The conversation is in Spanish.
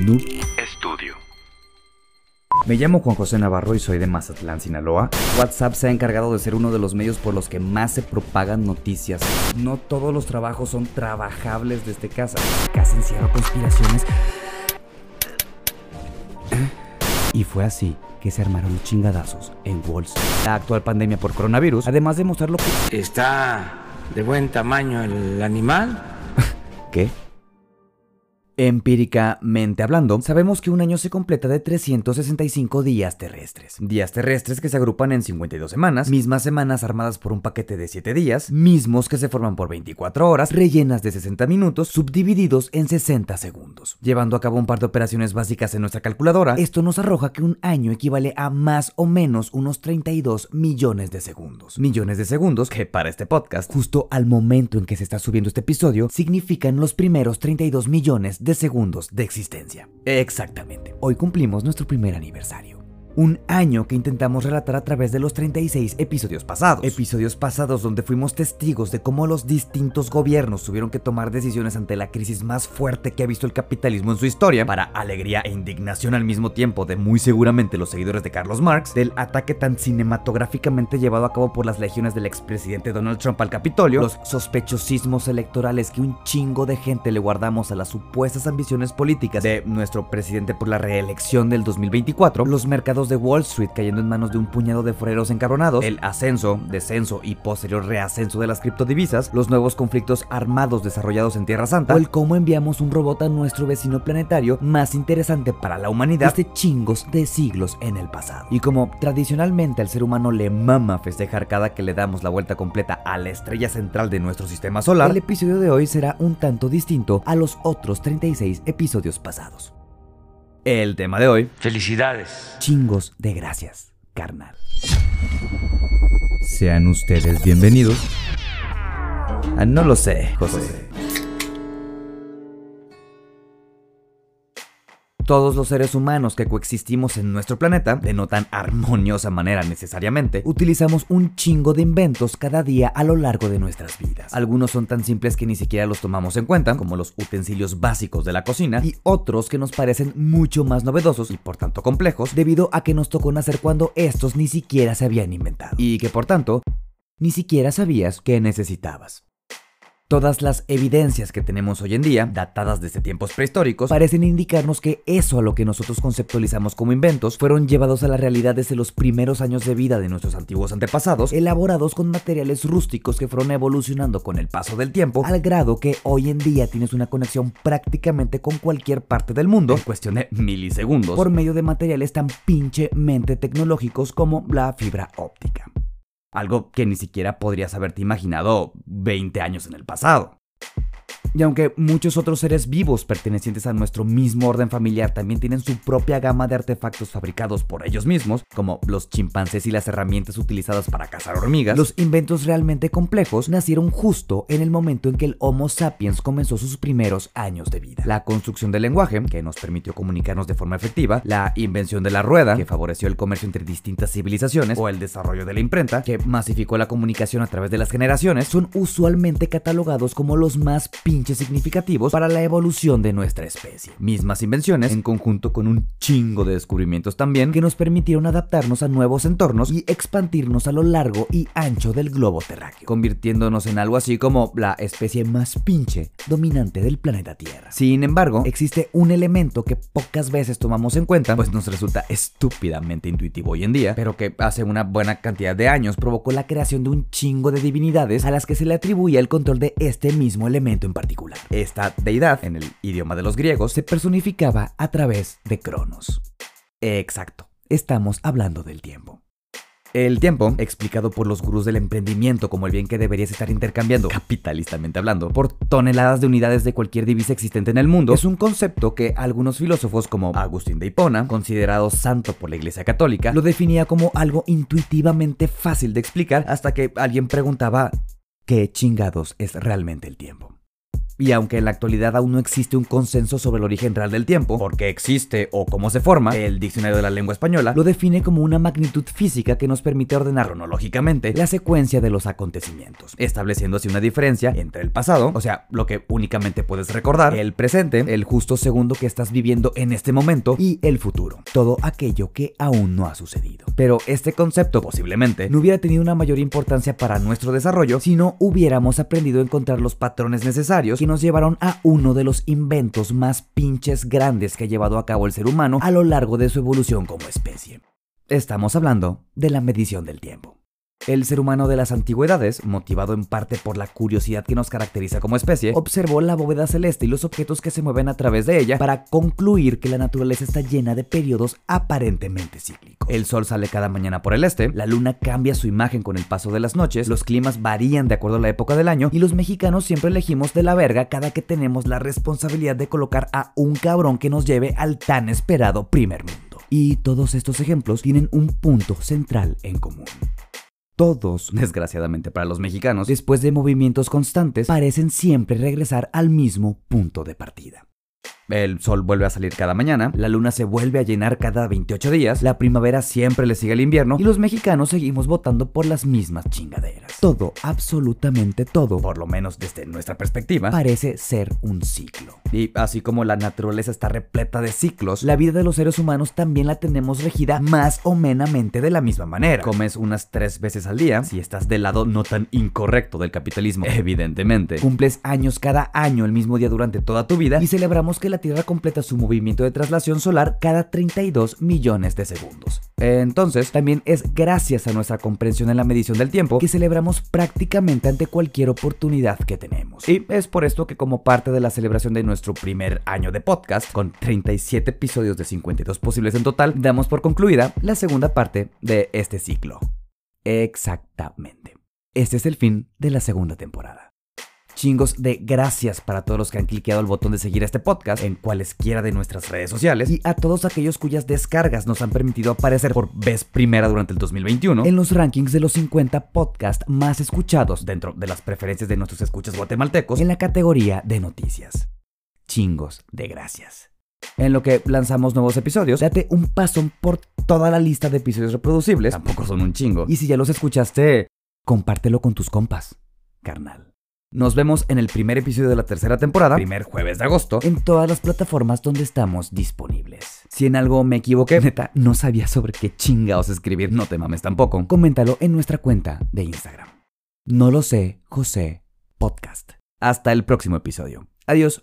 Noob Studio. Me llamo Juan José Navarro y soy de Mazatlán, Sinaloa. WhatsApp se ha encargado de ser uno de los medios por los que más se propagan noticias. No todos los trabajos son trabajables desde casa. Casi encierro conspiraciones. Y fue así que se armaron chingadazos en Wall Street. La actual pandemia por coronavirus, además de mostrar lo que... Está de buen tamaño el animal. ¿Qué? Empíricamente hablando, sabemos que un año se completa de 365 días terrestres. Días terrestres que se agrupan en 52 semanas, mismas semanas armadas por un paquete de 7 días, mismos que se forman por 24 horas, rellenas de 60 minutos, subdivididos en 60 segundos. Llevando a cabo un par de operaciones básicas en nuestra calculadora, esto nos arroja que un año equivale a más o menos unos 32 millones de segundos. Millones de segundos que para este podcast, justo al momento en que se está subiendo este episodio, significan los primeros 32 millones de segundos de existencia. Exactamente. Hoy cumplimos nuestro primer aniversario. Un año que intentamos relatar a través de los 36 episodios pasados. Episodios pasados donde fuimos testigos de cómo los distintos gobiernos tuvieron que tomar decisiones ante la crisis más fuerte que ha visto el capitalismo en su historia, para alegría e indignación al mismo tiempo de muy seguramente los seguidores de Carlos Marx, del ataque tan cinematográficamente llevado a cabo por las legiones del expresidente Donald Trump al Capitolio, los sospechosismos electorales que un chingo de gente le guardamos a las supuestas ambiciones políticas de nuestro presidente por la reelección del 2024, los mercados de Wall Street cayendo en manos de un puñado de foreros encabronados, el ascenso, descenso y posterior reascenso de las criptodivisas, los nuevos conflictos armados desarrollados en Tierra Santa, o el cómo enviamos un robot a nuestro vecino planetario más interesante para la humanidad desde chingos de siglos en el pasado. Y como tradicionalmente al ser humano le mama festejar cada que le damos la vuelta completa a la estrella central de nuestro sistema solar, el episodio de hoy será un tanto distinto a los otros 36 episodios pasados. El tema de hoy. Felicidades. Chingos de gracias, carnal. Sean ustedes bienvenidos. Ah, no lo sé, José. Todos los seres humanos que coexistimos en nuestro planeta, de no tan armoniosa manera necesariamente, utilizamos un chingo de inventos cada día a lo largo de nuestras vidas. Algunos son tan simples que ni siquiera los tomamos en cuenta, como los utensilios básicos de la cocina, y otros que nos parecen mucho más novedosos y por tanto complejos, debido a que nos tocó nacer cuando estos ni siquiera se habían inventado, y que por tanto, ni siquiera sabías que necesitabas. Todas las evidencias que tenemos hoy en día, datadas desde tiempos prehistóricos, parecen indicarnos que eso a lo que nosotros conceptualizamos como inventos fueron llevados a la realidad desde los primeros años de vida de nuestros antiguos antepasados, elaborados con materiales rústicos que fueron evolucionando con el paso del tiempo, al grado que hoy en día tienes una conexión prácticamente con cualquier parte del mundo, en cuestión de milisegundos, por medio de materiales tan pinchemente tecnológicos como la fibra óptica. Algo que ni siquiera podrías haberte imaginado 20 años en el pasado. Y aunque muchos otros seres vivos pertenecientes a nuestro mismo orden familiar también tienen su propia gama de artefactos fabricados por ellos mismos, como los chimpancés y las herramientas utilizadas para cazar hormigas, los inventos realmente complejos nacieron justo en el momento en que el Homo sapiens comenzó sus primeros años de vida. La construcción del lenguaje, que nos permitió comunicarnos de forma efectiva, la invención de la rueda, que favoreció el comercio entre distintas civilizaciones, o el desarrollo de la imprenta, que masificó la comunicación a través de las generaciones, son usualmente catalogados como los más significativos para la evolución de nuestra especie. Mismas invenciones, en conjunto con un chingo de descubrimientos también, que nos permitieron adaptarnos a nuevos entornos y expandirnos a lo largo y ancho del globo terráqueo, convirtiéndonos en algo así como la especie más pinche dominante del planeta Tierra. Sin embargo, existe un elemento que pocas veces tomamos en cuenta, pues nos resulta estúpidamente intuitivo hoy en día, pero que hace una buena cantidad de años provocó la creación de un chingo de divinidades a las que se le atribuía el control de este mismo elemento en particular esta deidad, en el idioma de los griegos, se personificaba a través de Cronos. Exacto, estamos hablando del tiempo. El tiempo, explicado por los gurús del emprendimiento como el bien que deberías estar intercambiando, capitalistamente hablando, por toneladas de unidades de cualquier divisa existente en el mundo, es un concepto que algunos filósofos como Agustín de Hipona, considerado santo por la Iglesia Católica, lo definía como algo intuitivamente fácil de explicar hasta que alguien preguntaba ¿qué chingados es realmente el tiempo? Y aunque en la actualidad aún no existe un consenso sobre el origen real del tiempo, por qué existe o cómo se forma, el diccionario de la lengua española lo define como una magnitud física que nos permite ordenar cronológicamente la secuencia de los acontecimientos, estableciendo así una diferencia entre el pasado, o sea, lo que únicamente puedes recordar, el presente, el justo segundo que estás viviendo en este momento, y el futuro, todo aquello que aún no ha sucedido. Pero este concepto posiblemente no hubiera tenido una mayor importancia para nuestro desarrollo si no hubiéramos aprendido a encontrar los patrones necesarios nos llevaron a uno de los inventos más pinches grandes que ha llevado a cabo el ser humano a lo largo de su evolución como especie. Estamos hablando de la medición del tiempo. El ser humano de las antigüedades, motivado en parte por la curiosidad que nos caracteriza como especie, observó la bóveda celeste y los objetos que se mueven a través de ella para concluir que la naturaleza está llena de periodos aparentemente cíclicos. El sol sale cada mañana por el este, la luna cambia su imagen con el paso de las noches, los climas varían de acuerdo a la época del año y los mexicanos siempre elegimos de la verga cada que tenemos la responsabilidad de colocar a un cabrón que nos lleve al tan esperado primer mundo. Y todos estos ejemplos tienen un punto central en común. Todos, desgraciadamente para los mexicanos, después de movimientos constantes, parecen siempre regresar al mismo punto de partida. El sol vuelve a salir cada mañana, la luna se vuelve a llenar cada 28 días, la primavera siempre le sigue al invierno y los mexicanos seguimos votando por las mismas chingaderas. Todo, absolutamente todo, por lo menos desde nuestra perspectiva, parece ser un ciclo. Y así como la naturaleza está repleta de ciclos, la vida de los seres humanos también la tenemos regida más o menamente de la misma manera. Comes unas tres veces al día, si estás del lado no tan incorrecto del capitalismo, evidentemente. Cumples años cada año el mismo día durante toda tu vida y celebramos que la Tierra completa su movimiento de traslación solar cada 32 millones de segundos. Entonces, también es gracias a nuestra comprensión en la medición del tiempo que celebramos prácticamente ante cualquier oportunidad que tenemos. Y es por esto que como parte de la celebración de nuestro primer año de podcast, con 37 episodios de 52 posibles en total, damos por concluida la segunda parte de este ciclo. Exactamente. Este es el fin de la segunda temporada chingos de gracias para todos los que han cliqueado el botón de seguir este podcast en cualesquiera de nuestras redes sociales y a todos aquellos cuyas descargas nos han permitido aparecer por vez primera durante el 2021 en los rankings de los 50 podcasts más escuchados dentro de las preferencias de nuestros escuchas guatemaltecos en la categoría de noticias. Chingos de gracias. En lo que lanzamos nuevos episodios, date un paso por toda la lista de episodios reproducibles, tampoco son un chingo. Y si ya los escuchaste, compártelo con tus compas, carnal. Nos vemos en el primer episodio de la tercera temporada, primer jueves de agosto, en todas las plataformas donde estamos disponibles. Si en algo me equivoqué, neta, no sabía sobre qué chingaos escribir, no te mames tampoco, coméntalo en nuestra cuenta de Instagram. No lo sé, José Podcast. Hasta el próximo episodio. Adiós.